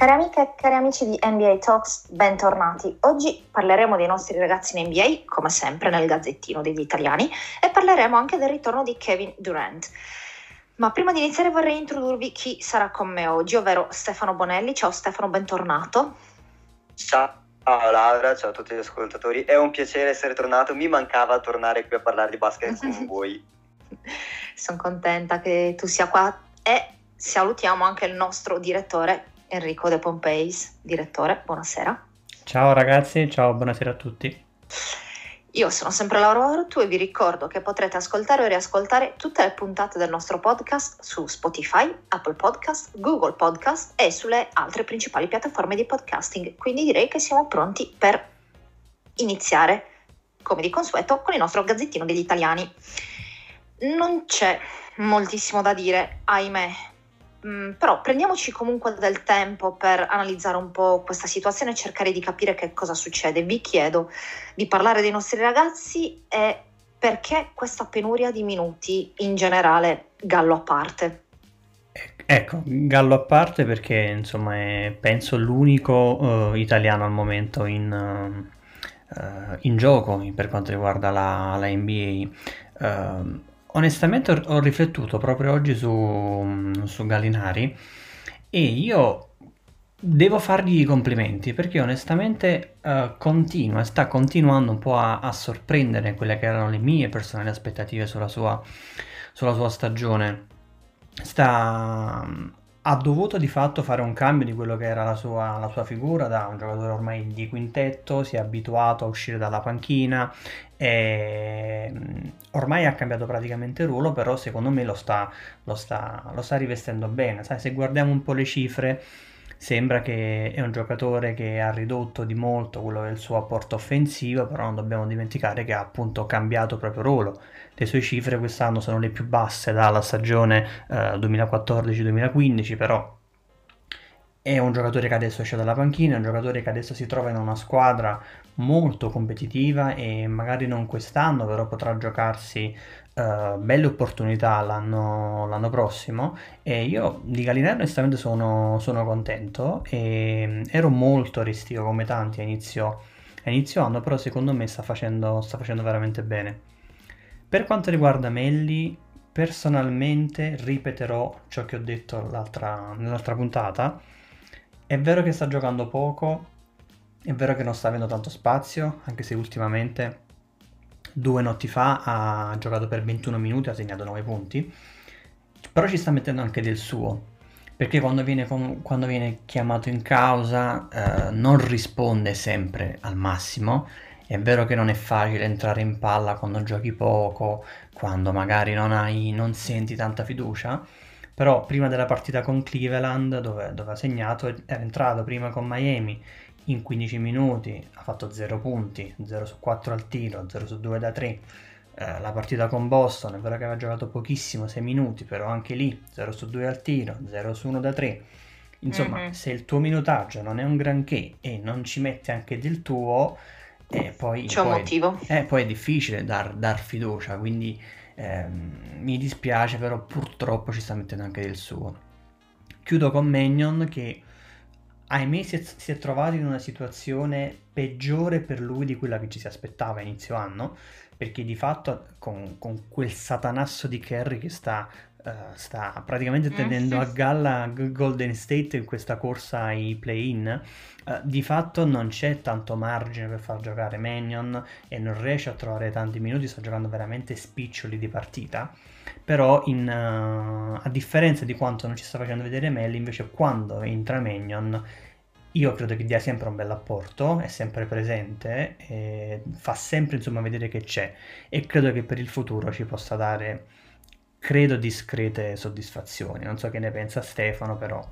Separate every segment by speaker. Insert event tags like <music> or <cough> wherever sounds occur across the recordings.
Speaker 1: Cari amiche e cari amici di NBA Talks, bentornati. Oggi parleremo dei nostri ragazzi in NBA, come sempre nel gazzettino degli italiani, e parleremo anche del ritorno di Kevin Durant. Ma prima di iniziare vorrei introdurvi chi sarà con me oggi, ovvero Stefano Bonelli. Ciao Stefano, bentornato.
Speaker 2: Ciao Laura, ciao a tutti gli ascoltatori. È un piacere essere tornato, mi mancava tornare qui a parlare di basket con <laughs> voi.
Speaker 1: Sono contenta che tu sia qua e salutiamo anche il nostro direttore Enrico De Pompeis, direttore, buonasera.
Speaker 3: Ciao ragazzi, ciao, buonasera a tutti.
Speaker 1: Io sono sempre Laura Ortu e vi ricordo che potrete ascoltare o riascoltare tutte le puntate del nostro podcast su Spotify, Apple Podcast, Google Podcast e sulle altre principali piattaforme di podcasting. Quindi direi che siamo pronti per iniziare, come di consueto, con il nostro gazzettino degli italiani. Non c'è moltissimo da dire, ahimè, Mm, però prendiamoci comunque del tempo per analizzare un po' questa situazione e cercare di capire che cosa succede. Vi chiedo di parlare dei nostri ragazzi e perché questa penuria di minuti in generale, Gallo a parte.
Speaker 3: Ecco, Gallo a parte perché insomma è penso l'unico uh, italiano al momento in, uh, in, gioco per quanto riguarda la, la NBA. Uh, Onestamente ho, riflettuto proprio oggi su, su Gallinari e io devo fargli i complimenti perché onestamente uh, continua, sta continuando un po' a, a, sorprendere quelle che erano le mie personali aspettative sulla sua, sulla sua stagione. Sta, ha dovuto di fatto fare un cambio di quello che era la sua, la sua, figura da un giocatore ormai di quintetto, si è abituato a uscire dalla panchina e ormai ha cambiato praticamente ruolo, però secondo me lo sta, lo sta, lo sta rivestendo bene. Sai, se guardiamo un po' le cifre, sembra che è un giocatore che ha ridotto di molto quello il suo apporto offensivo, però non dobbiamo dimenticare che ha appunto cambiato proprio ruolo. Le sue cifre quest'anno sono le più basse dalla stagione eh, 2014-2015, però è un giocatore che adesso esce dalla panchina, è un giocatore che adesso si trova in una squadra molto competitiva e magari non quest'anno, però potrà giocarsi uh, belle opportunità l'anno, l'anno, prossimo e io di Gallinari onestamente sono, sono, contento e ero molto restio come tanti a inizio, a inizio anno, però secondo me sta facendo, sta facendo veramente bene. Per quanto riguarda Melli, personalmente ripeterò ciò che ho detto nell'altra puntata è vero che sta giocando poco, è vero che non sta avendo tanto spazio, anche se ultimamente due notti fa ha giocato per 21 minuti, ha segnato 9 punti, però ci sta mettendo anche del suo, perché quando viene, quando viene chiamato in causa eh, non risponde sempre al massimo. È vero che non è facile entrare in palla quando giochi poco, quando magari non, hai, non senti tanta fiducia, però prima della partita con Cleveland dove, dove ha segnato era entrato prima con Miami in 15 minuti ha fatto 0 punti 0 su 4 al tiro 0 su 2 da 3 eh, la partita con Boston è vero che aveva giocato pochissimo 6 minuti però anche lì 0 su 2 al tiro 0 su 1 da 3 insomma mm-hmm. se il tuo minutaggio non è un granché e non ci metti anche del tuo eh, poi,
Speaker 1: c'è un
Speaker 3: poi,
Speaker 1: motivo
Speaker 3: eh, poi è difficile dar, dar fiducia quindi eh, mi dispiace, però purtroppo ci sta mettendo anche del suo. Chiudo con Magnon che ahimè si è, si è, trovato in una situazione peggiore per lui di quella che ci si aspettava a inizio anno, perché di fatto con, con quel satanasso di Kerry che sta Uh, sta praticamente mm. tenendo a galla Golden State in questa corsa ai play-in. Uh, di fatto non c'è tanto margine per far giocare Mannion e non riesce a trovare tanti minuti, sta giocando veramente spiccioli di partita. Però, in, uh, a differenza di quanto non ci sta facendo vedere Melli, invece quando entra Mannion io credo che dia sempre un bel apporto, è sempre presente, fa sempre insomma vedere che c'è e credo che per il futuro ci possa dare credo discrete soddisfazioni. Non so che ne pensa Stefano, però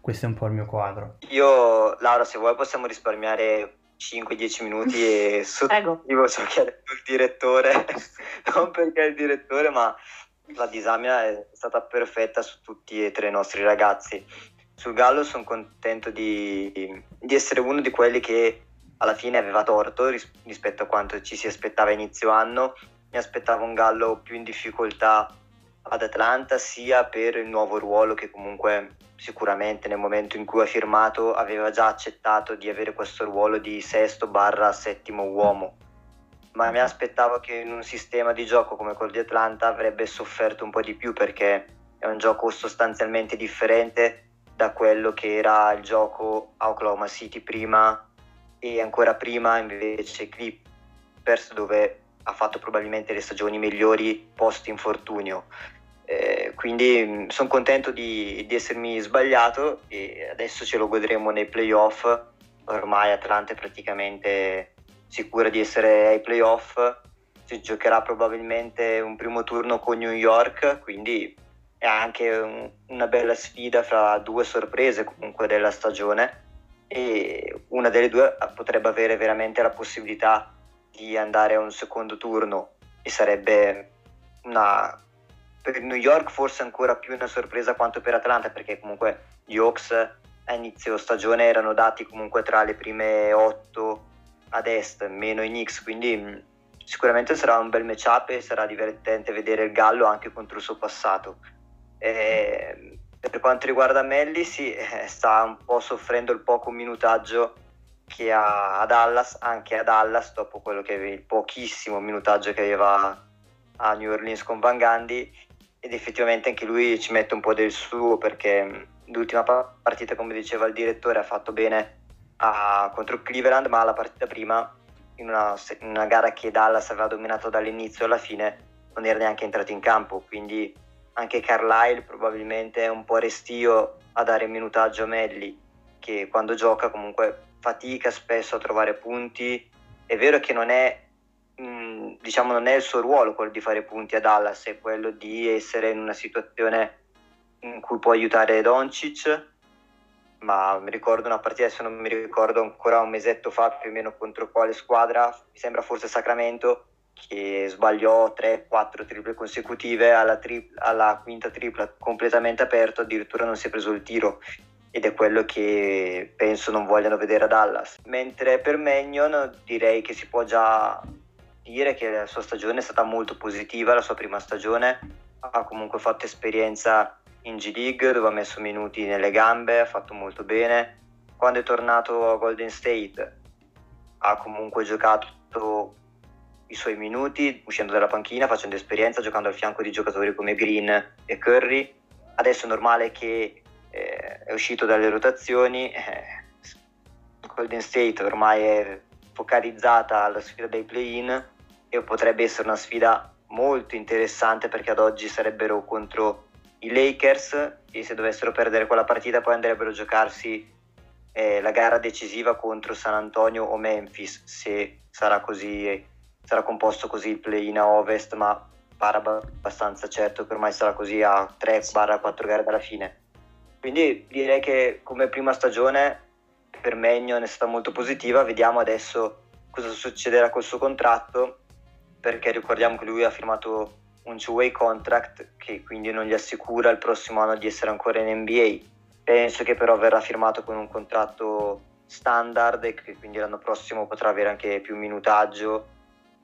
Speaker 3: questo è un po' il mio quadro.
Speaker 2: Io, Laura, se vuoi possiamo risparmiare 5-10 minuti e <laughs> sottoscrivo ciò che ha detto il direttore, <laughs> non perché è il direttore, ma la disamina è stata perfetta su tutti e tre i nostri ragazzi. Sul Gallo sono contento di, di essere uno di quelli che alla fine aveva torto ris- rispetto a quanto ci si aspettava inizio anno. Mi aspettavo un Gallo più in difficoltà ad Atlanta sia per il nuovo ruolo che comunque sicuramente nel momento in cui ha firmato aveva già accettato di avere questo ruolo di sesto barra settimo uomo. Ma mi aspettavo che in un sistema di gioco come quello di Atlanta avrebbe sofferto un po' di più perché è un gioco sostanzialmente differente da quello che era il gioco a Oklahoma City prima e ancora prima invece Clippers dove ha fatto probabilmente le stagioni migliori post infortunio eh, quindi mm, sono contento di, di, essermi sbagliato e adesso ce lo godremo nei playoff. Ormai Atlanta è praticamente sicura di essere ai playoff. Si giocherà probabilmente un primo turno con New York, quindi è anche un, una bella sfida fra due sorprese comunque della stagione e una delle due potrebbe avere veramente la possibilità di andare a un secondo turno e sarebbe una per New York forse ancora più una sorpresa quanto per Atlanta perché comunque gli Hawks a inizio stagione erano dati comunque tra le prime otto ad est, meno i Knicks, quindi mm, sicuramente sarà un bel matchup e sarà divertente vedere il Gallo anche contro il suo passato. E, per quanto riguarda Melli, sì, <laughs> sta un po' soffrendo il poco minutaggio che ha a Dallas, anche a Dallas, dopo quello che aveva il pochissimo minutaggio che aveva a New Orleans con Van Gandhi ed effettivamente anche lui ci mette un po' del suo perché l'ultima partita, come diceva il direttore, ha fatto bene a, contro Cleveland, ma la partita prima, in una, in una, gara che Dallas aveva dominato dall'inizio alla fine, non era neanche entrato in campo, quindi anche Carlisle probabilmente è un po' restio a dare minutaggio a Melli, che quando gioca comunque fatica spesso a trovare punti. È vero che non è Mm, diciamo non è il suo ruolo quello di fare punti a Dallas, è quello di essere in una situazione in cui può aiutare Doncic, ma mi ricordo una partita, adesso non mi ricordo ancora un mesetto fa più o meno contro quale squadra, mi sembra forse Sacramento, che sbagliò 3-4 triple consecutive alla, tri- alla quinta tripla completamente aperto, addirittura non si è preso il tiro ed è quello che penso non vogliano vedere a Dallas. Mentre per Magnon direi che si può già dire che la sua stagione è stata molto positiva, la sua prima stagione ha comunque fatto esperienza in G League dove ha messo minuti nelle gambe, ha fatto molto bene. Quando è tornato a Golden State ha comunque giocato i suoi minuti uscendo dalla panchina, facendo esperienza, giocando al fianco di giocatori come Green e Curry. Adesso è normale che eh, è uscito dalle rotazioni. Eh, Golden State ormai è focalizzata alla sfida dei play-in e potrebbe essere una sfida molto interessante perché ad oggi sarebbero contro i Lakers e se dovessero perdere quella partita poi andrebbero a giocarsi eh, la gara decisiva contro San Antonio o Memphis se sarà così sarà composto così il play-in a ovest ma pare abbastanza certo che ormai sarà così a 3-4 gare dalla fine. Quindi direi che come prima stagione per Magnon è stata molto positiva. Vediamo adesso cosa succederà col suo contratto perché ricordiamo che lui ha firmato un two-way contract che quindi non gli assicura il prossimo anno di essere ancora in NBA. Penso che però verrà firmato con un contratto standard e che quindi l'anno prossimo potrà avere anche più minutaggio.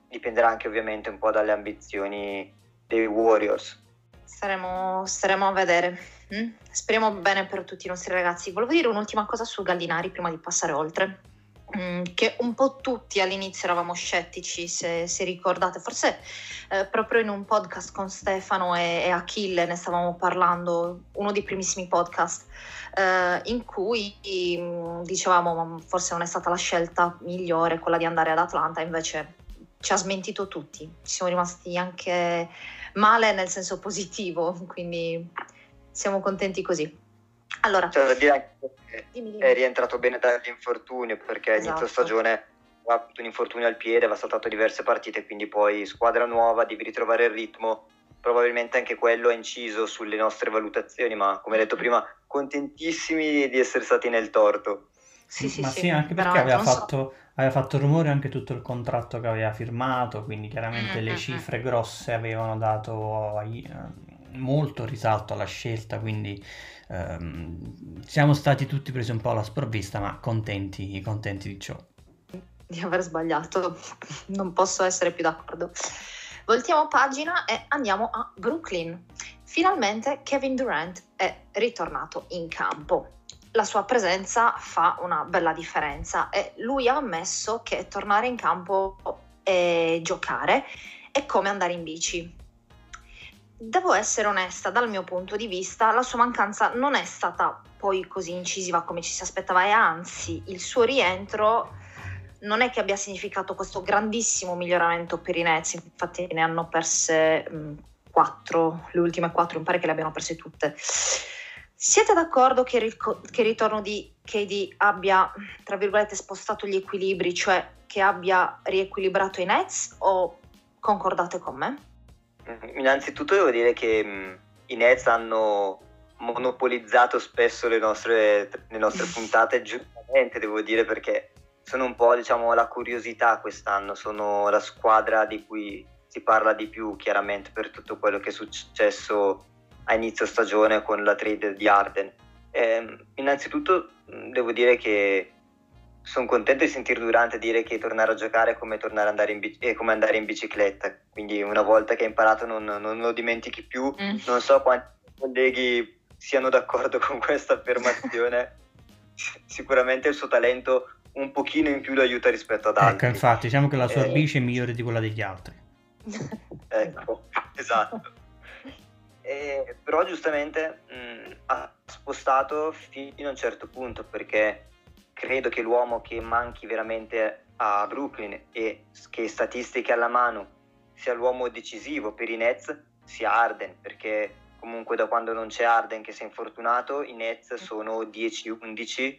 Speaker 2: Dipenderà anche ovviamente un po' dalle ambizioni dei Warriors.
Speaker 1: Staremo, staremo a vedere. Mm? Speriamo bene per tutti i nostri ragazzi. Volevo dire un'ultima cosa su Gallinari prima di passare oltre. Mm, che un po' tutti all'inizio eravamo scettici, se, se ricordate, forse eh, proprio in un podcast con Stefano e, e, Achille ne stavamo parlando, uno dei primissimi podcast, eh, in cui mm, dicevamo forse non è stata la scelta migliore quella di andare ad Atlanta, invece ci ha smentito tutti, ci siamo rimasti anche male nel senso positivo, <laughs> quindi siamo contenti così.
Speaker 2: Allora, cioè, da dire che dimmi, dimmi. è rientrato bene dall'infortunio perché esatto. inizio stagione ha avuto un infortunio al piede, aveva saltato diverse partite, quindi poi squadra nuova, devi ritrovare il ritmo. Probabilmente anche quello ha inciso sulle nostre valutazioni, ma come detto prima, contentissimi di essere stati nel torto.
Speaker 3: Sì, sì, ma sì, sì anche perché aveva fatto, so. aveva fatto, rumore anche tutto il contratto che aveva firmato, quindi chiaramente mm-hmm. le mm, mm. cifre grosse avevano dato ai, molto risalto alla scelta, quindi ehm, siamo stati tutti presi un po' alla sprovvista, ma contenti, contenti di ciò.
Speaker 1: Di aver sbagliato, non posso essere più d'accordo. Voltiamo pagina e andiamo a Brooklyn, Finalmente Kevin Durant è ritornato in campo. La sua presenza fa una bella differenza e lui ha ammesso che tornare in campo e giocare è come andare in bici. Devo essere onesta, dal mio punto di vista, la sua mancanza non è stata poi così incisiva come ci si aspettava e anzi il suo rientro non è che abbia significato questo grandissimo miglioramento per i Nets, infatti ne hanno perse mh, quattro, le ultime quattro, mi pare che le abbiano perse tutte. Siete d'accordo che, ric- che il ritorno di KD abbia, tra virgolette, spostato gli equilibri, cioè che abbia riequilibrato i Nets o concordate con me?
Speaker 2: Mm-hmm. Innanzitutto devo dire che mh, mm, i Nets hanno monopolizzato spesso le nostre, le nostre <laughs> puntate, giustamente devo dire perché sono un po' diciamo la curiosità quest'anno, sono la squadra di cui si parla di più chiaramente per tutto quello che è successo a inizio stagione con la trade di Arden. Eh, innanzitutto mm, devo dire che sono contento di sentire Durante dire che tornare a giocare è come, tornare andare in è come andare in bicicletta, quindi una volta che hai imparato non, non lo dimentichi più. Mm. Non so quanti colleghi siano d'accordo con questa affermazione, <laughs> sicuramente il suo talento un pochino in più lo aiuta rispetto ad ecco, altri.
Speaker 3: Ecco, infatti, diciamo che la sua eh... bici è migliore di quella degli altri. <laughs>
Speaker 2: ecco, esatto. Eh, però giustamente mh, ha spostato fino a un certo punto perché credo che l'uomo che manchi veramente a Brooklyn e che statistiche alla mano sia l'uomo decisivo per i Nets sia Arden perché comunque da quando non c'è Arden che si è infortunato i Nets sono 10-11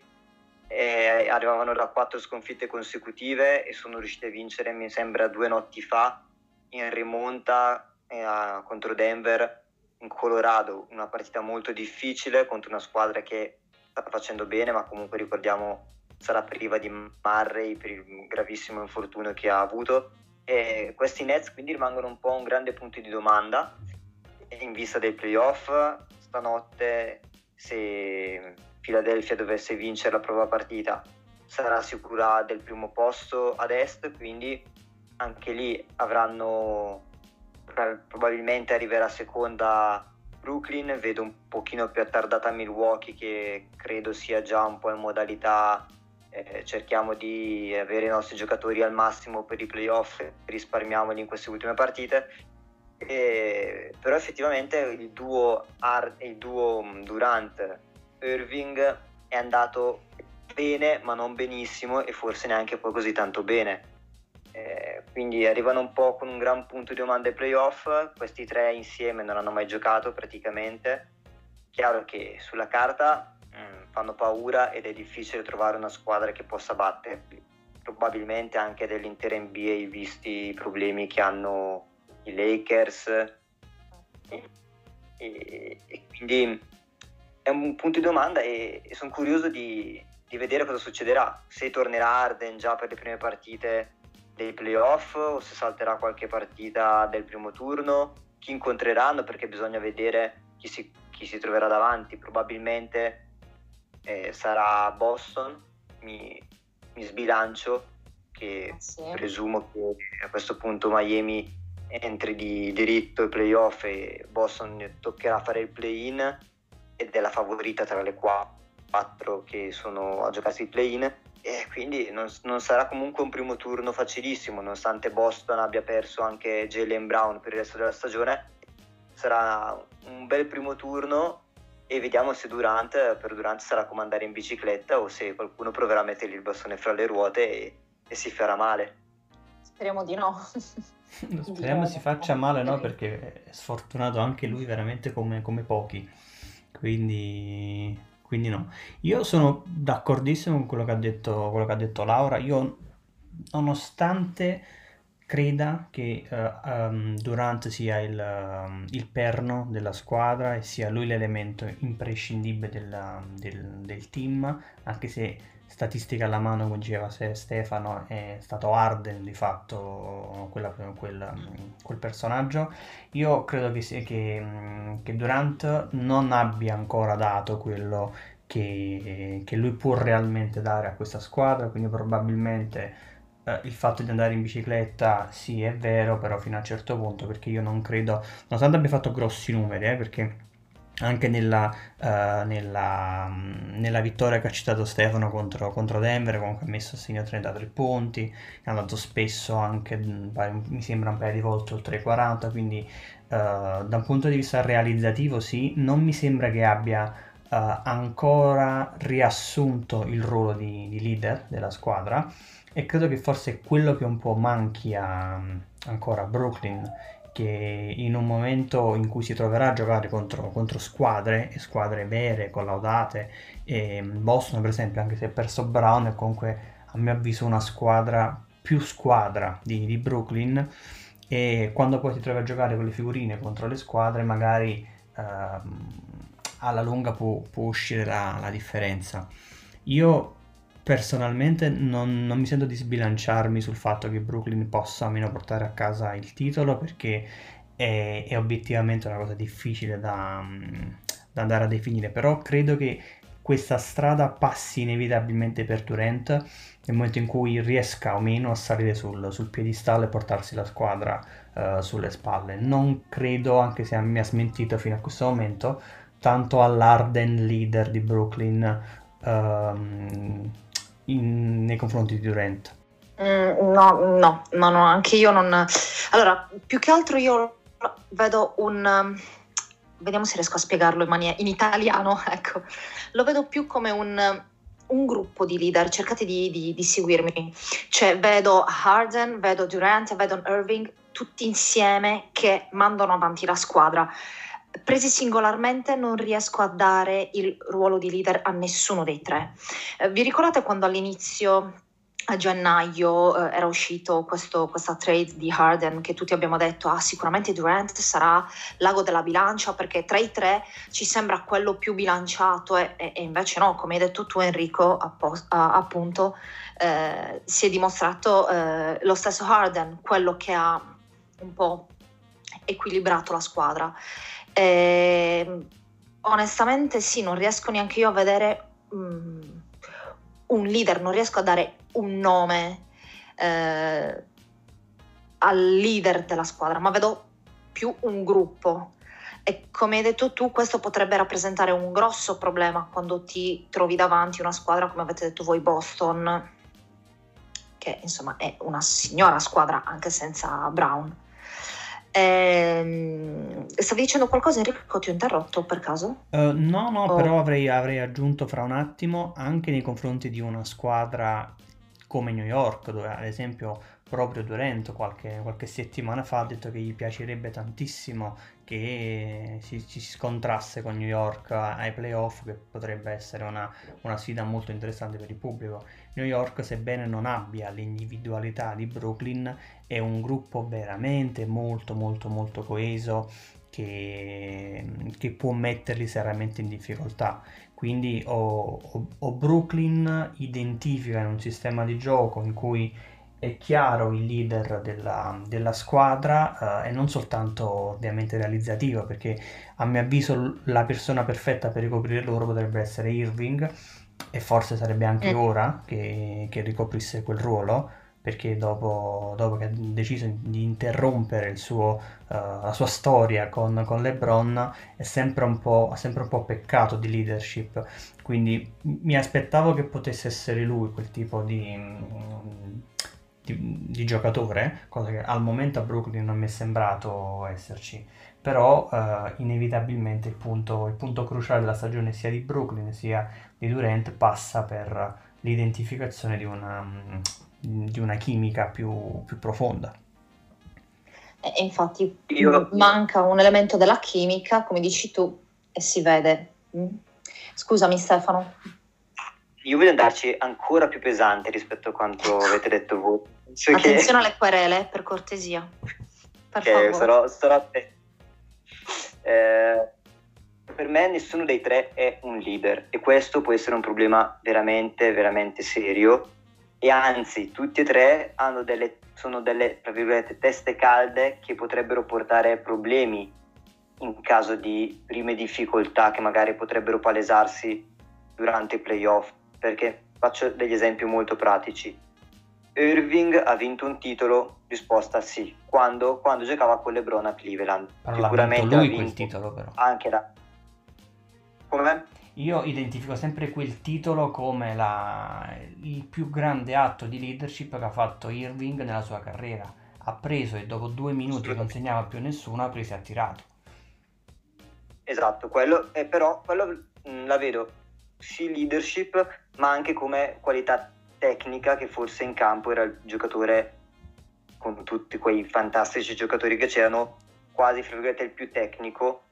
Speaker 2: e arrivavano da quattro sconfitte consecutive e sono riusciti a vincere mi sembra due notti fa in rimonta eh, contro Denver in Colorado. Una partita molto difficile contro una squadra che sta facendo bene, ma comunque ricordiamo sarà priva di Murray per il gravissimo infortunio che ha avuto. E questi Nets quindi rimangono un po' un grande punto di domanda in vista dei playoff. Stanotte, se Philadelphia dovesse vincere la prova partita, sarà sicura del primo posto ad est, quindi anche lì avranno probabilmente arriverà seconda Brooklyn, vedo un pochino più attardata Milwaukee che credo sia già un po' in modalità eh, cerchiamo di avere i nostri giocatori al massimo per i playoff, risparmiamoli in queste ultime partite. E, però effettivamente il duo, Ar- il duo mm, Durant Irving è andato bene ma non benissimo e forse neanche poi così tanto bene eh, quindi arrivano un po' con un gran punto di domanda ai playoff, questi tre insieme non hanno mai giocato praticamente, chiaro che sulla carta mh, mm, fanno paura ed è difficile trovare una squadra che possa batterli, probabilmente anche dell'intera NBA visti i problemi che hanno i Lakers. E, e, e quindi è un punto di domanda e, e sono curioso di, di vedere cosa succederà, se tornerà Arden già per le prime partite dei playoff o se salterà qualche partita del primo turno, chi incontreranno? Perché bisogna vedere chi si, chi si troverà davanti, probabilmente eh, sarà Boston, mi, mi sbilancio che sì. presumo che a questo punto Miami entri di diritto ai playoff e Boston toccherà fare il play-in ed è la favorita tra le quattro che sono a giocarsi il play-in e quindi non, non, sarà comunque un primo turno facilissimo, nonostante Boston abbia perso anche Jalen Brown per il resto della stagione. Sarà un bel primo turno e vediamo se Durant, per Durant sarà come andare in bicicletta o se qualcuno proverà a mettergli il bastone fra le ruote e, e si farà male.
Speaker 1: Speriamo di no. <laughs>
Speaker 3: Speriamo si faccia male, no? Perché è sfortunato anche lui veramente come, come pochi. Quindi quindi no. Io sono d'accordissimo con quello che ha detto, che ha detto Laura. Io, nonostante creda che uh, um, Durant sia il, uh, il, perno della squadra e sia lui l'elemento imprescindibile della, del, del, team, anche se statistica alla mano, come diceva Stefano, è stato Arden di fatto quella, quel, quel, personaggio. Io credo che, che, che, Durant non abbia ancora dato quello che, che, lui può realmente dare a questa squadra, quindi probabilmente eh, il fatto di andare in bicicletta sì è vero, però fino a un certo punto, perché io non credo, nonostante abbia fatto grossi numeri, eh, perché anche nella, uh, nella, nella, vittoria che ha citato Stefano contro, contro Denver, comunque ha messo a segno 33 punti, è andato spesso anche, mi sembra un paio di volte oltre i 40, quindi uh, da un punto di vista realizzativo sì, non mi sembra che abbia uh, ancora riassunto il ruolo di, di, leader della squadra e credo che forse quello che un po' manchi a, ancora a Brooklyn che in un momento in cui si troverà a giocare contro, contro squadre e squadre vere, collaudate, e Boston per esempio, anche se ha perso Brown, è comunque a mio avviso una squadra più squadra di, di Brooklyn e quando poi ti trovi a giocare con le figurine contro le squadre magari ehm, alla lunga può, può uscire la, la, differenza. Io personalmente non, non, mi sento di sbilanciarmi sul fatto che Brooklyn possa almeno portare a casa il titolo perché è, è obiettivamente una cosa difficile da, da, andare a definire, però credo che questa strada passi inevitabilmente per Durant nel momento in cui riesca o meno a salire sul, sul piedistallo e portarsi la squadra uh, sulle spalle. Non credo, anche se mi ha smentito fino a questo momento, tanto all'Arden leader di Brooklyn. Um, in, nei confronti di Durant?
Speaker 1: Mm, no, no, no, no, anche io non... Allora, più che altro io vedo un... Vediamo se riesco a spiegarlo in, maniera, in italiano, <laughs> ecco. Lo vedo più come un, un gruppo di leader, cercate di, di, di, seguirmi. Cioè, vedo Harden, vedo Durant, vedo Irving, tutti insieme che mandano avanti la squadra presi singolarmente non riesco a dare il ruolo di leader a nessuno dei tre. Eh, vi ricordate quando all'inizio a gennaio eh, era uscito questo, questa trade di Harden che tutti abbiamo detto ah sicuramente Durant sarà l'ago della bilancia perché tra i tre ci sembra quello più bilanciato e, e, e invece no come hai detto tu Enrico appo- a, appunto eh, si è dimostrato eh, lo stesso Harden quello che ha un po' equilibrato la squadra e, onestamente sì, non riesco neanche io a vedere um, un leader, non riesco a dare un nome eh, al leader della squadra, ma vedo più un gruppo. E come hai detto tu, questo potrebbe rappresentare un grosso problema quando ti trovi davanti una squadra come avete detto voi, Boston, che insomma è una signora squadra anche senza Brown. Eh, stavi dicendo qualcosa Enrico? Ti ho interrotto per caso?
Speaker 3: Uh, no, no, oh. però avrei, avrei, aggiunto fra un attimo anche nei confronti di una squadra come New York, dove ad esempio proprio Durant qualche, qualche settimana fa ha detto che gli piacerebbe tantissimo che si, si scontrasse con New York ai playoff, che potrebbe essere una, una sfida molto interessante per il pubblico. New York, sebbene non abbia l'individualità di Brooklyn, è un gruppo veramente molto molto molto coeso che, che può metterli seriamente in difficoltà. Quindi o, o, o Brooklyn identifica in un sistema di gioco in cui è chiaro il leader della, della squadra eh, e non soltanto ovviamente realizzativa perché a mio avviso la persona perfetta per ricoprire loro potrebbe essere Irving e forse sarebbe anche mm. ora che, che, ricoprisse quel ruolo perché dopo, dopo, che ha deciso di interrompere suo, uh, la sua storia con, con LeBron è sempre un po', sempre un po' peccato di leadership quindi mi aspettavo che potesse essere lui quel tipo di, di, di, giocatore, cosa che al momento a Brooklyn non mi è sembrato esserci. Però eh, inevitabilmente il punto, il punto, cruciale della stagione sia di Brooklyn sia di Durant passa per l'identificazione di una, di una chimica più, più profonda.
Speaker 1: E infatti Io... manca un elemento della chimica, come dici tu, e si vede. Mm? Scusami Stefano.
Speaker 2: Io voglio andarci ancora più pesante rispetto a quanto <laughs> avete detto voi.
Speaker 1: Cioè Attenzione che... alle querele, per cortesia. Per okay, favore.
Speaker 2: Sarò, sarò attento. Eh, per me nessuno dei tre è un leader e questo può essere un problema veramente, veramente serio. E anzi, tutti e tre hanno delle, sono delle, teste calde che potrebbero portare problemi in caso di prime difficoltà che magari potrebbero palesarsi durante i playoff perché faccio degli esempi molto pratici. Irving ha vinto un titolo? Risposta sì. Quando? Quando giocava con LeBron a Cleveland.
Speaker 3: Però Sicuramente lui quel titolo però.
Speaker 2: Anche la... Come?
Speaker 3: Io identifico sempre quel titolo come la... il più grande atto di leadership che ha fatto Irving nella sua carriera. Ha preso e dopo due minuti non consegnava più nessuno, ha preso e ha tirato.
Speaker 2: Esatto, quello, eh, però quello mm, la vedo sì leadership, ma anche come qualità tecnica che forse in campo era il giocatore con tutti quei fantastici giocatori che c'erano, quasi fra virgolette il più tecnico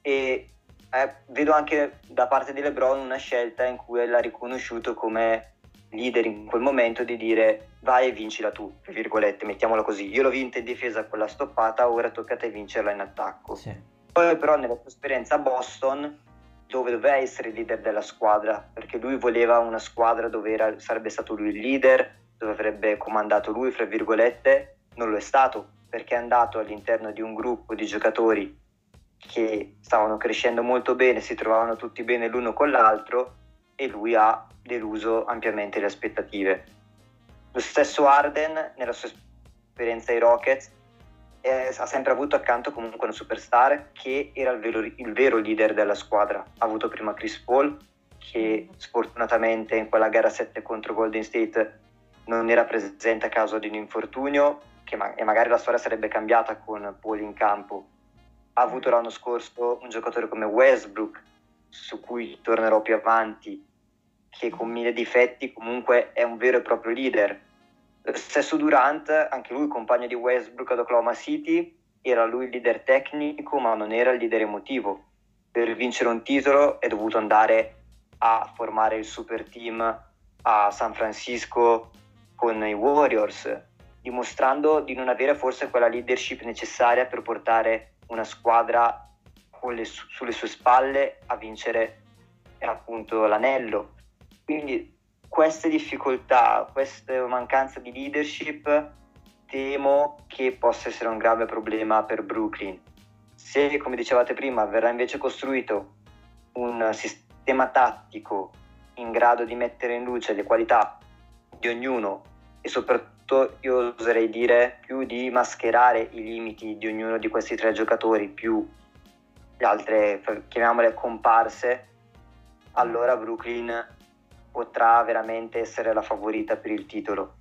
Speaker 2: e eh, vedo anche da parte di LeBron una scelta in cui l'ha riconosciuto come leader in quel momento di dire vai e vincila tu, tra virgolette, mettiamola così. Io l'ho vinta in difesa con la stoppata, ora tocca a te vincerla in attacco. Sì. Poi però nella sua esperienza a Boston dove doveva essere il leader della squadra, perché lui voleva una squadra dove era, sarebbe stato lui il leader, dove avrebbe comandato lui, fra virgolette, non lo è stato, perché è andato all'interno di un gruppo di giocatori che stavano crescendo molto bene, si trovavano tutti bene l'uno con l'altro e lui ha deluso ampiamente le aspettative. Lo stesso Arden, nella sua esperienza ai Rockets, eh, ha sempre avuto accanto comunque una superstar che era il vero, il vero, leader della squadra. Ha avuto prima Chris Paul, che sfortunatamente in quella gara 7 contro Golden State non era presente a causa di un infortunio ma- e magari la storia sarebbe cambiata con Paul in campo. Ha avuto l'anno scorso un giocatore come Westbrook, su cui tornerò più avanti, che con mille difetti comunque è un vero e proprio leader Stesso Durant, anche lui compagno di Westbrook ad Oklahoma City, era lui il leader tecnico ma non era il leader emotivo. Per vincere un titolo è dovuto andare a formare il super team a San Francisco con i Warriors, dimostrando di non avere forse quella leadership necessaria per portare una squadra le, sulle sue spalle a vincere appunto l'anello. Quindi queste difficoltà, questa mancanza di leadership, temo che possa essere un grave problema per Brooklyn. Se, come dicevate prima, verrà invece costruito un sistema tattico in grado di mettere in luce le qualità di ognuno e soprattutto io oserei dire più di mascherare i limiti di ognuno di questi tre giocatori più le altre chiamiamole comparse allora Brooklyn potrà veramente essere la favorita per il titolo.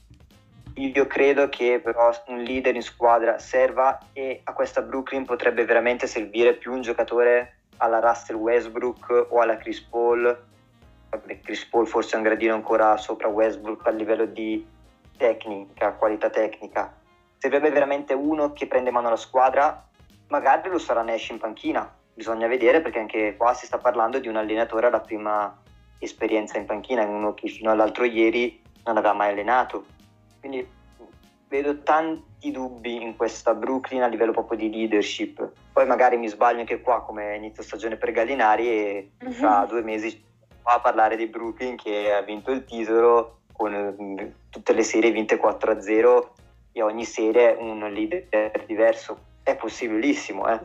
Speaker 2: Io credo che però un leader in squadra serva e a questa Brooklyn potrebbe veramente servire più un giocatore alla Russell Westbrook o alla Chris Paul. Chris Paul forse è un gradino ancora sopra Westbrook a livello di tecnica, qualità tecnica. Servirebbe veramente uno che prende mano alla squadra, magari lo sarà Nash in panchina, bisogna vedere perché anche qua si sta parlando di un allenatore alla prima esperienza in panchina, in uno che fino all'altro ieri non aveva mai allenato. Quindi vedo tanti dubbi in questa Brooklyn a livello proprio di leadership. Poi magari mi sbaglio anche qua come inizio stagione per Gallinari e tra due mesi qua a parlare di Brooklyn che ha vinto il titolo con mm, tutte le serie vinte 4-0 e ogni serie un leader diverso. È possibilissimo, eh.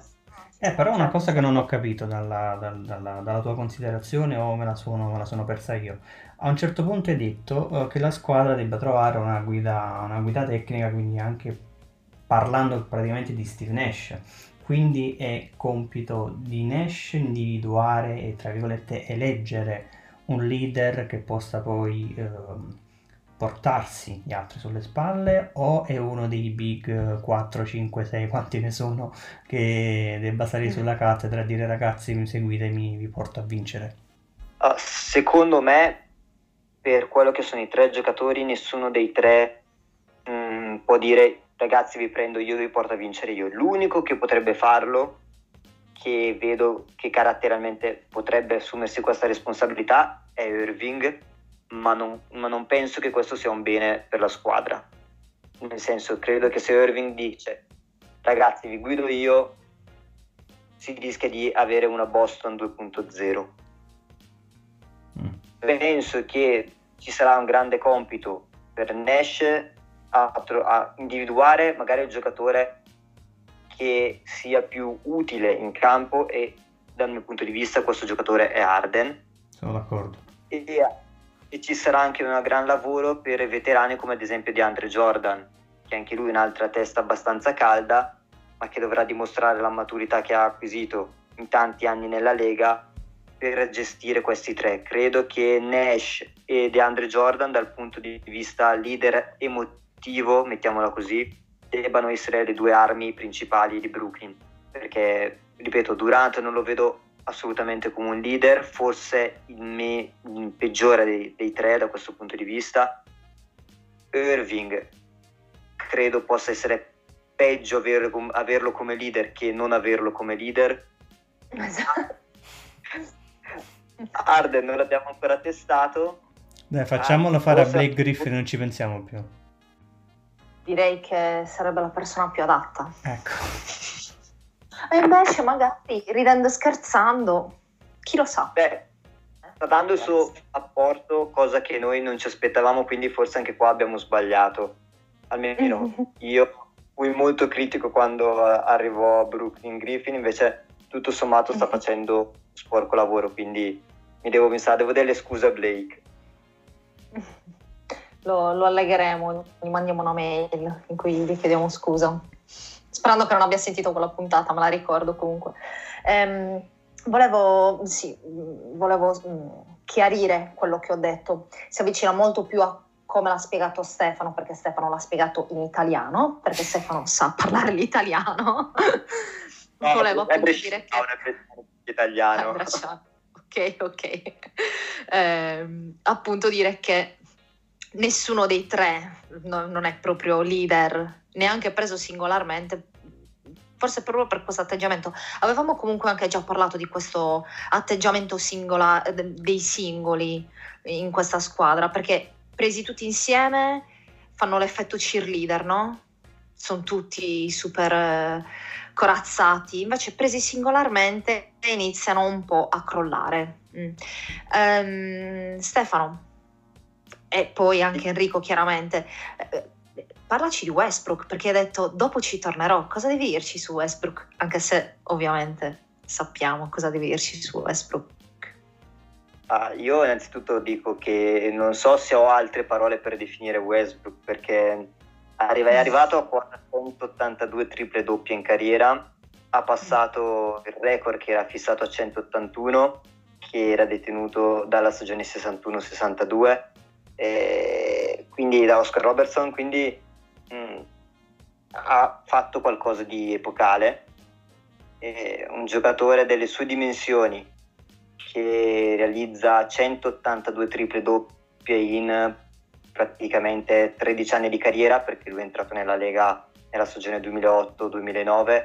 Speaker 3: Eh, però una cosa che non ho capito dalla, dalla, dalla tua considerazione o me la, sono, me la sono persa io. A un certo punto hai detto uh, che la squadra debba trovare una guida, una guida tecnica, quindi anche parlando praticamente di Steve Nash. Quindi è compito di Nash individuare e, tra virgolette, eleggere un leader che possa poi... Uh, portarsi gli altri sulle spalle o è uno dei big 4, 5, 6, quanti ne sono, che debba salire mm. sulla cattedra e dire ragazzi mi seguitemi, vi porto a vincere?
Speaker 2: Uh, secondo me, per quello che sono i tre giocatori, nessuno dei tre mh, mm, può dire ragazzi vi prendo io, vi porto a vincere io. L'unico che potrebbe farlo, che vedo che caratterialmente potrebbe assumersi questa responsabilità, è Irving ma non, ma non penso che questo sia un bene per la squadra. Nel senso, credo che se Irving dice ragazzi vi guido io, si rischia di avere una Boston 2.0. Mm. Penso che ci sarà un grande compito per Nash a, a, individuare magari il giocatore che sia più utile in campo e dal mio punto di vista questo giocatore è Arden.
Speaker 3: Sono d'accordo.
Speaker 2: E e ci sarà anche un gran lavoro per veterani come ad esempio di Andre Jordan, che anche lui è un'altra testa abbastanza calda, ma che dovrà dimostrare la maturità che ha acquisito in tanti anni nella Lega per gestire questi tre. Credo che Nash e DeAndre Jordan dal punto di vista leader emotivo, mettiamola così, debbano essere le due armi principali di Brooklyn, perché ripeto, Durant non lo vedo assolutamente come un leader, forse il, me, il peggiore dei, dei, tre da questo punto di vista. Irving credo possa essere peggio averlo, averlo come leader che non averlo come leader. <laughs> Esatto. Arden non l'abbiamo ancora testato.
Speaker 3: Dai, facciamolo ah, fare a Blake Griffin, non ci pensiamo più.
Speaker 1: Direi che sarebbe la persona più adatta.
Speaker 3: Ecco. <laughs>
Speaker 1: E invece magari ridendo e scherzando, chi lo sa.
Speaker 2: Beh, sta dando il suo apporto, cosa che noi non ci aspettavamo, quindi forse anche qua abbiamo sbagliato. Almeno <laughs> io fui molto critico quando arrivò Brooklyn Griffin, invece tutto sommato sta facendo sporco lavoro, quindi mi devo pensare, devo delle scuse a Blake.
Speaker 1: Lo, lo allegheremo, gli mandiamo una mail in cui gli chiediamo scusa sperando che non abbia sentito quella puntata, me la ricordo comunque. Ehm, volevo, sì, volevo mm, chiarire quello che ho detto, si avvicina molto più a come l'ha spiegato Stefano, perché Stefano l'ha spiegato in italiano, perché Stefano sa parlare l'italiano.
Speaker 2: No, volevo appunto dire che... No, italiano.
Speaker 1: Ok, ok. Eh, appunto dire che nessuno dei tre no, non è proprio leader neanche preso singolarmente, forse proprio per questo atteggiamento. Avevamo comunque anche già parlato di questo atteggiamento singola, dei singoli in questa squadra, perché presi tutti insieme fanno l'effetto cheerleader, no? Sono tutti super eh, corazzati, invece presi singolarmente iniziano un po' a crollare. Mm. Um, Stefano, e poi anche Enrico chiaramente, eh, parlaci di Westbrook perché hai detto dopo ci tornerò. Cosa devi dirci su Westbrook? Anche se ovviamente sappiamo cosa devi dirci su Westbrook.
Speaker 2: Ah, io innanzitutto dico che non so se ho altre parole per definire Westbrook perché è arrivato a 482 triple doppie in carriera, ha passato il record che era fissato a 181 che era detenuto dalla stagione 61-62 quindi da Oscar Robertson quindi mh, mm, ha fatto qualcosa di epocale, eh, un giocatore delle sue dimensioni che realizza 182 triple doppie in praticamente 13 anni di carriera perché lui è entrato nella Lega nella stagione 2008-2009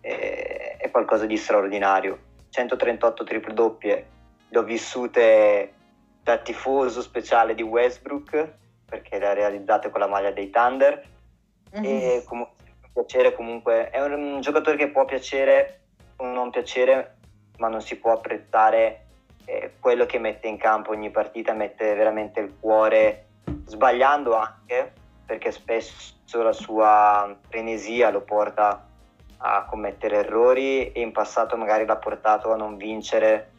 Speaker 2: eh, è qualcosa di straordinario. 138 triple doppie le ho vissute da tifoso speciale di Westbrook perché le ha realizzate con la maglia dei Thunder mm-hmm. e com- piacere comunque è un, un, giocatore che può piacere o non piacere ma non si può apprezzare eh, quello che mette in campo ogni partita mette veramente il cuore sbagliando anche perché spesso la sua frenesia lo porta a commettere errori e in passato magari l'ha portato a non vincere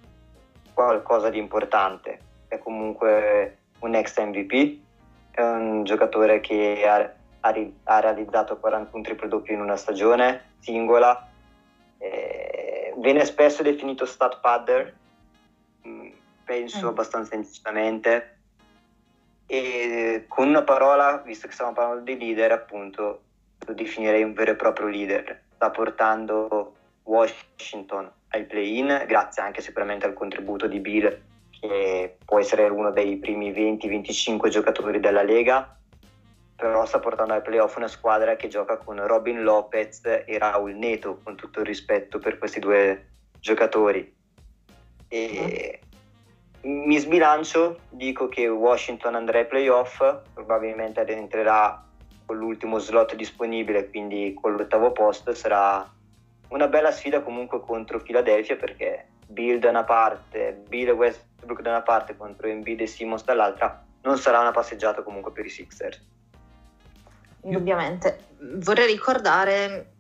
Speaker 2: qualcosa di importante è comunque un ex MVP è un giocatore che ha, ha, ha realizzato 41 triple doppio in una stagione singola. Eh, viene spesso definito stat padder, mm, penso mm. abbastanza ingiustamente. E con una parola, visto che stiamo parlando di leader, appunto, lo definirei un vero e proprio leader. Sta portando Washington ai play-in, grazie anche sicuramente al contributo di Bill che può essere uno dei primi 20-25 giocatori della Lega, però sta portando ai playoff una squadra che gioca con Robin Lopez e Raul Neto, con tutto il rispetto per questi due giocatori. E mi sbilancio, dico che Washington andrà ai playoff, probabilmente entrerà con l'ultimo slot disponibile, quindi con l'ottavo posto, sarà una bella sfida comunque contro Philadelphia perché Bill da una parte, Bill e Westbrook da una parte contro Embiid e Simmons dall'altra, non sarà una passeggiata comunque per i Sixers.
Speaker 1: Indubbiamente. Vorrei ricordare,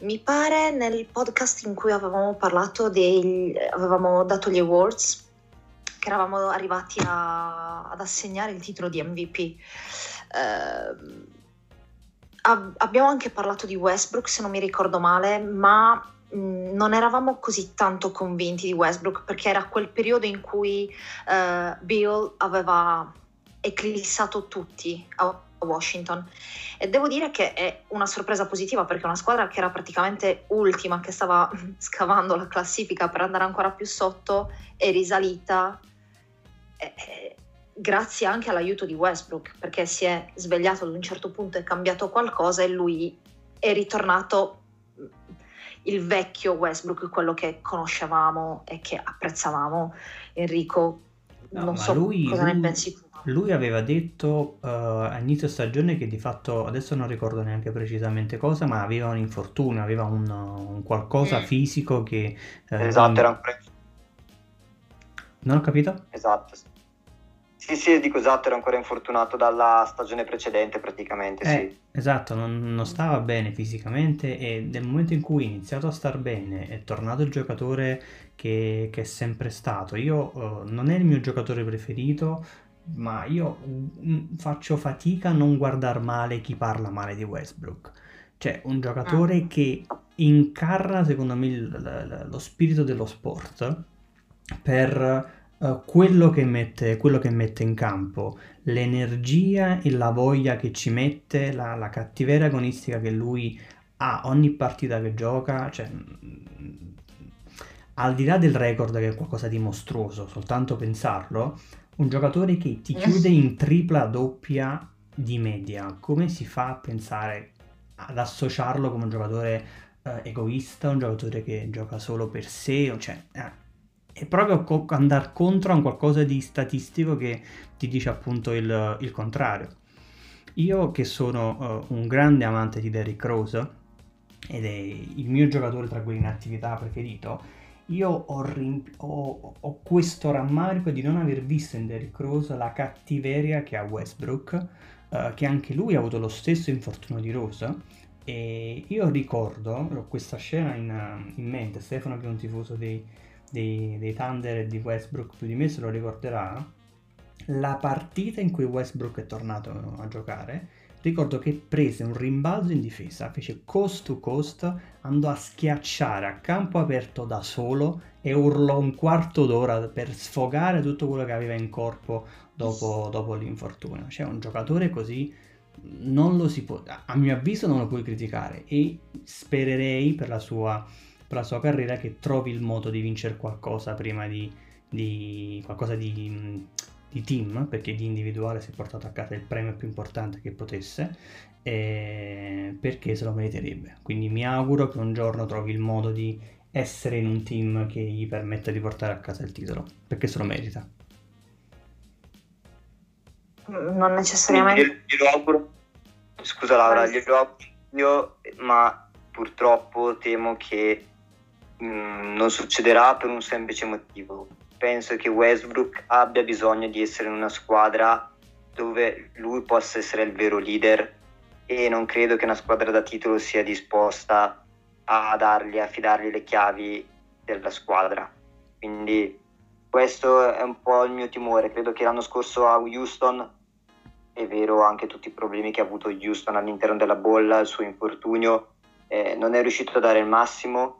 Speaker 1: mi pare nel podcast in cui avevamo parlato dei, avevamo dato gli awards, che eravamo arrivati a, ad assegnare il titolo di MVP. Eh, ab- abbiamo anche parlato di Westbrook, se non mi ricordo male, ma non eravamo così tanto convinti di Westbrook perché era quel periodo in cui eh, Bill aveva eclissato tutti a Washington. E devo dire che è una sorpresa positiva perché una squadra che era praticamente ultima, che stava <laughs> scavando la classifica per andare ancora più sotto, è risalita eh, grazie anche all'aiuto di Westbrook perché si è svegliato ad un certo punto e cambiato qualcosa e lui è ritornato il vecchio Westbrook, quello che conoscevamo e che apprezzavamo. Enrico, no, non so lui, cosa lui, ne pensi tu.
Speaker 3: Lui aveva detto uh, a inizio stagione che di fatto, adesso non ricordo neanche precisamente cosa, ma aveva un infortunio, aveva un, un qualcosa mm. fisico che...
Speaker 2: Uh, esatto, era ancora...
Speaker 3: Non ho capito?
Speaker 2: Esatto, sì, sì, dico esatto, era ancora infortunato dalla stagione precedente praticamente,
Speaker 3: eh,
Speaker 2: sì.
Speaker 3: Esatto, non, non, stava bene fisicamente e nel momento in cui è iniziato a star bene è tornato il giocatore che, che è sempre stato. Io uh, non è il mio giocatore preferito, ma io uh, faccio fatica a non guardare male chi parla male di Westbrook. Cioè, un giocatore ah. che incarna, secondo me, il, lo spirito dello sport per uh, quello, che mette, quello che mette in campo, l'energia e la voglia che ci mette, la, la cattiveria agonistica che lui ha ogni partita che gioca, cioè, mm, al di là del record che è qualcosa di mostruoso, soltanto pensarlo, un giocatore che ti chiude in tripla doppia di media, come si fa a pensare ad associarlo come un giocatore eh, egoista, un giocatore che gioca solo per sé, cioè, eh, è proprio co- andare contro a un qualcosa di statistico che ti dice appunto il, il contrario. Io che sono uh, un grande amante di Derrick Rose ed è il mio giocatore tra quelli in attività preferito, io ho, rim- ho, ho, questo rammarico di non aver visto in Derrick Rose la cattiveria che ha Westbrook, uh, che anche lui ha avuto lo stesso infortunio di Rose. E io ricordo, ho questa scena in, in mente, Stefano che è un tifoso dei, dei, dei Thunder e di Westbrook più di me se lo ricorderà, la partita in cui Westbrook è tornato a giocare, ricordo che prese un rimbalzo in difesa, fece coast to coast, andò a schiacciare a campo aperto da solo e urlò un quarto d'ora per sfogare tutto quello che aveva in corpo dopo, dopo l'infortunio. Cioè un giocatore così non lo si può, a mio avviso non lo puoi criticare e spererei per la sua per la sua carriera che trovi il modo di vincere qualcosa prima di, di qualcosa di, di, team, perché di individuale si è portato a casa il premio più importante che potesse, perché se lo meriterebbe. Quindi mi auguro che un giorno trovi il modo di essere in un team che gli permetta di portare a casa il titolo, perché se lo merita.
Speaker 1: Non necessariamente.
Speaker 2: Io, glielo auguro. Scusa Laura, glielo auguro io, ma purtroppo temo che Mm, non succederà per un semplice motivo. Penso che Westbrook abbia bisogno di essere in una squadra dove lui possa essere il vero leader e non credo che una squadra da titolo sia disposta a dargli, a fidargli le chiavi della squadra. Quindi questo è un po' il mio timore. Credo che l'anno scorso a Houston, è vero anche tutti i problemi che ha avuto Houston all'interno della bolla, il suo infortunio, eh, non è riuscito a dare il massimo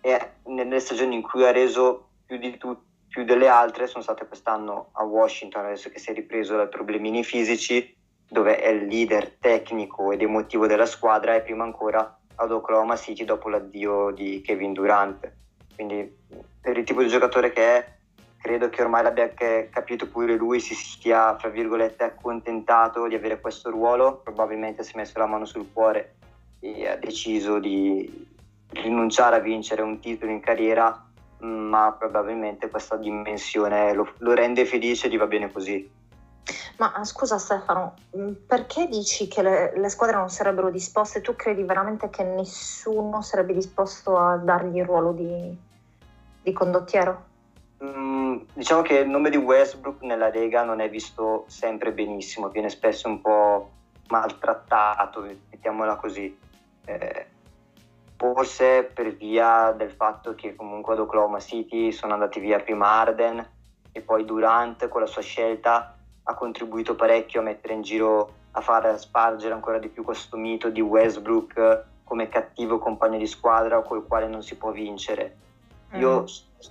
Speaker 2: e nelle stagioni in cui ha reso più, di tu, più delle altre sono state quest'anno a Washington, adesso che si è ripreso dai problemini fisici, dove è il leader tecnico ed emotivo della squadra e prima ancora ad Oklahoma City dopo l'addio di Kevin Durant. Quindi per il tipo di giocatore che è, credo che ormai l'abbia capito pure lui, si stia, fra virgolette, accontentato di avere questo ruolo, probabilmente si è messo la mano sul cuore e ha deciso di, rinunciare a vincere un titolo in carriera, ma probabilmente questa dimensione lo, lo rende felice e gli va bene così.
Speaker 1: Ma scusa Stefano, mm, perché dici che le, le, squadre non sarebbero disposte? Tu credi veramente che nessuno sarebbe disposto a dargli il ruolo di, di condottiero?
Speaker 2: Mm, diciamo che il nome di Westbrook nella Lega non è visto sempre benissimo, viene spesso un po' maltrattato, mettiamola così. Eh, forse per via del fatto che comunque ad Oklahoma City sono andati via prima Arden e poi Durant con la sua scelta ha contribuito parecchio a mettere in giro, a far spargere ancora di più questo mito di Westbrook come cattivo compagno di squadra col quale non si può vincere. Io mm.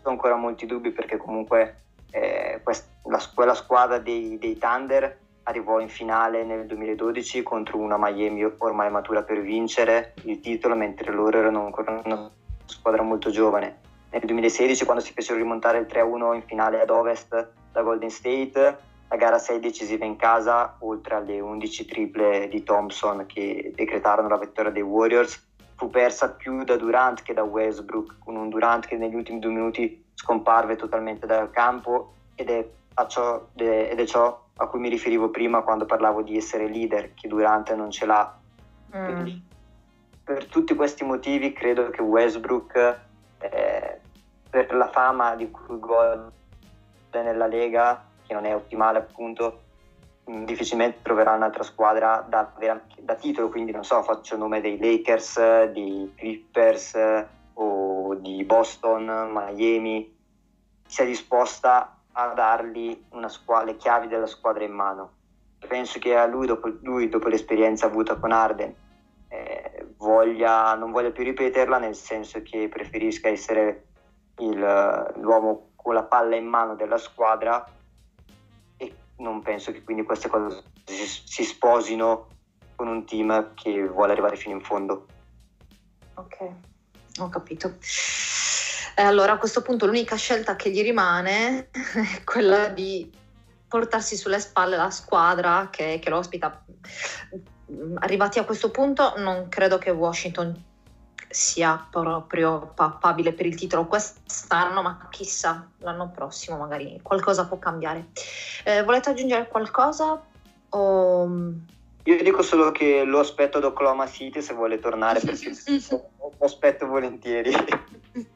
Speaker 2: ho ancora molti dubbi perché comunque eh, quest- la, quella squadra dei, dei Thunder arrivò in finale nel 2012 contro una Miami ormai matura per vincere il titolo, mentre loro erano ancora una squadra molto giovane. Nel 2016, quando si fecero rimontare il 3-1 in finale ad ovest da Golden State, la gara 6 decisiva in casa, oltre alle 11 triple di Thompson che decretarono la vittoria dei Warriors, fu persa più da Durant che da Westbrook, con un Durant che negli ultimi due minuti scomparve totalmente dal campo ed è, ciò, ed è ciò a cui mi riferivo prima quando parlavo di essere leader, che Durant non ce l'ha. Mm. per tutti questi motivi credo che Westbrook, eh, per la fama di cui gode nella Lega, che non è ottimale appunto, mm, difficilmente troverà un'altra squadra da, da, titolo, quindi non so, faccio il nome dei Lakers, dei Clippers o di Boston, Miami, sia disposta a dargli squ- le chiavi della squadra in mano. Penso che a lui, dopo, lui, dopo l'esperienza avuta con Arden, eh, voglia, non voglia più ripeterla, nel senso che preferisca essere il, l'uomo con la palla in mano della squadra e non penso che quindi queste cose si, si sposino con un team che vuole arrivare fino in fondo.
Speaker 1: Ok, ho capito. E allora a questo punto l'unica scelta che gli rimane <laughs> è quella di portarsi sulle spalle la squadra che, che lo ospita. Arrivati a questo punto non credo che Washington sia proprio papabile per il titolo quest'anno, ma chissà, l'anno prossimo magari qualcosa può cambiare. Eh, volete aggiungere qualcosa? O...
Speaker 2: Io dico solo che lo aspetto ad Oklahoma City se vuole tornare perché <laughs> lo aspetto volentieri.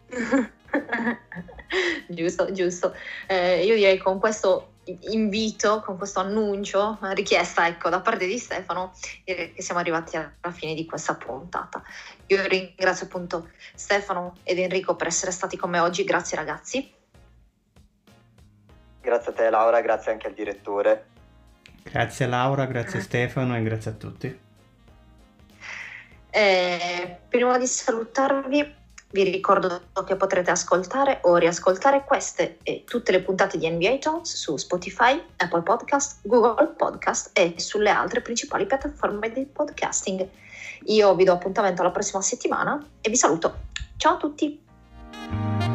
Speaker 2: <laughs>
Speaker 1: giusto, giusto. Eh, io direi con questo invito, con questo annuncio, richiesta ecco, da parte di Stefano, che siamo arrivati alla fine di questa puntata. Io ringrazio appunto Stefano ed Enrico per essere stati con me oggi, grazie ragazzi.
Speaker 2: Grazie a te Laura, grazie anche al direttore.
Speaker 3: Grazie Laura, grazie <laughs> Stefano e grazie a tutti.
Speaker 1: Eh, prima di salutarvi vi ricordo che potrete ascoltare o riascoltare queste e tutte le puntate di NBA Talks su Spotify, Apple Podcast, Google Podcast e sulle altre principali piattaforme di podcasting. Io vi do appuntamento alla prossima settimana e vi saluto. Ciao a tutti!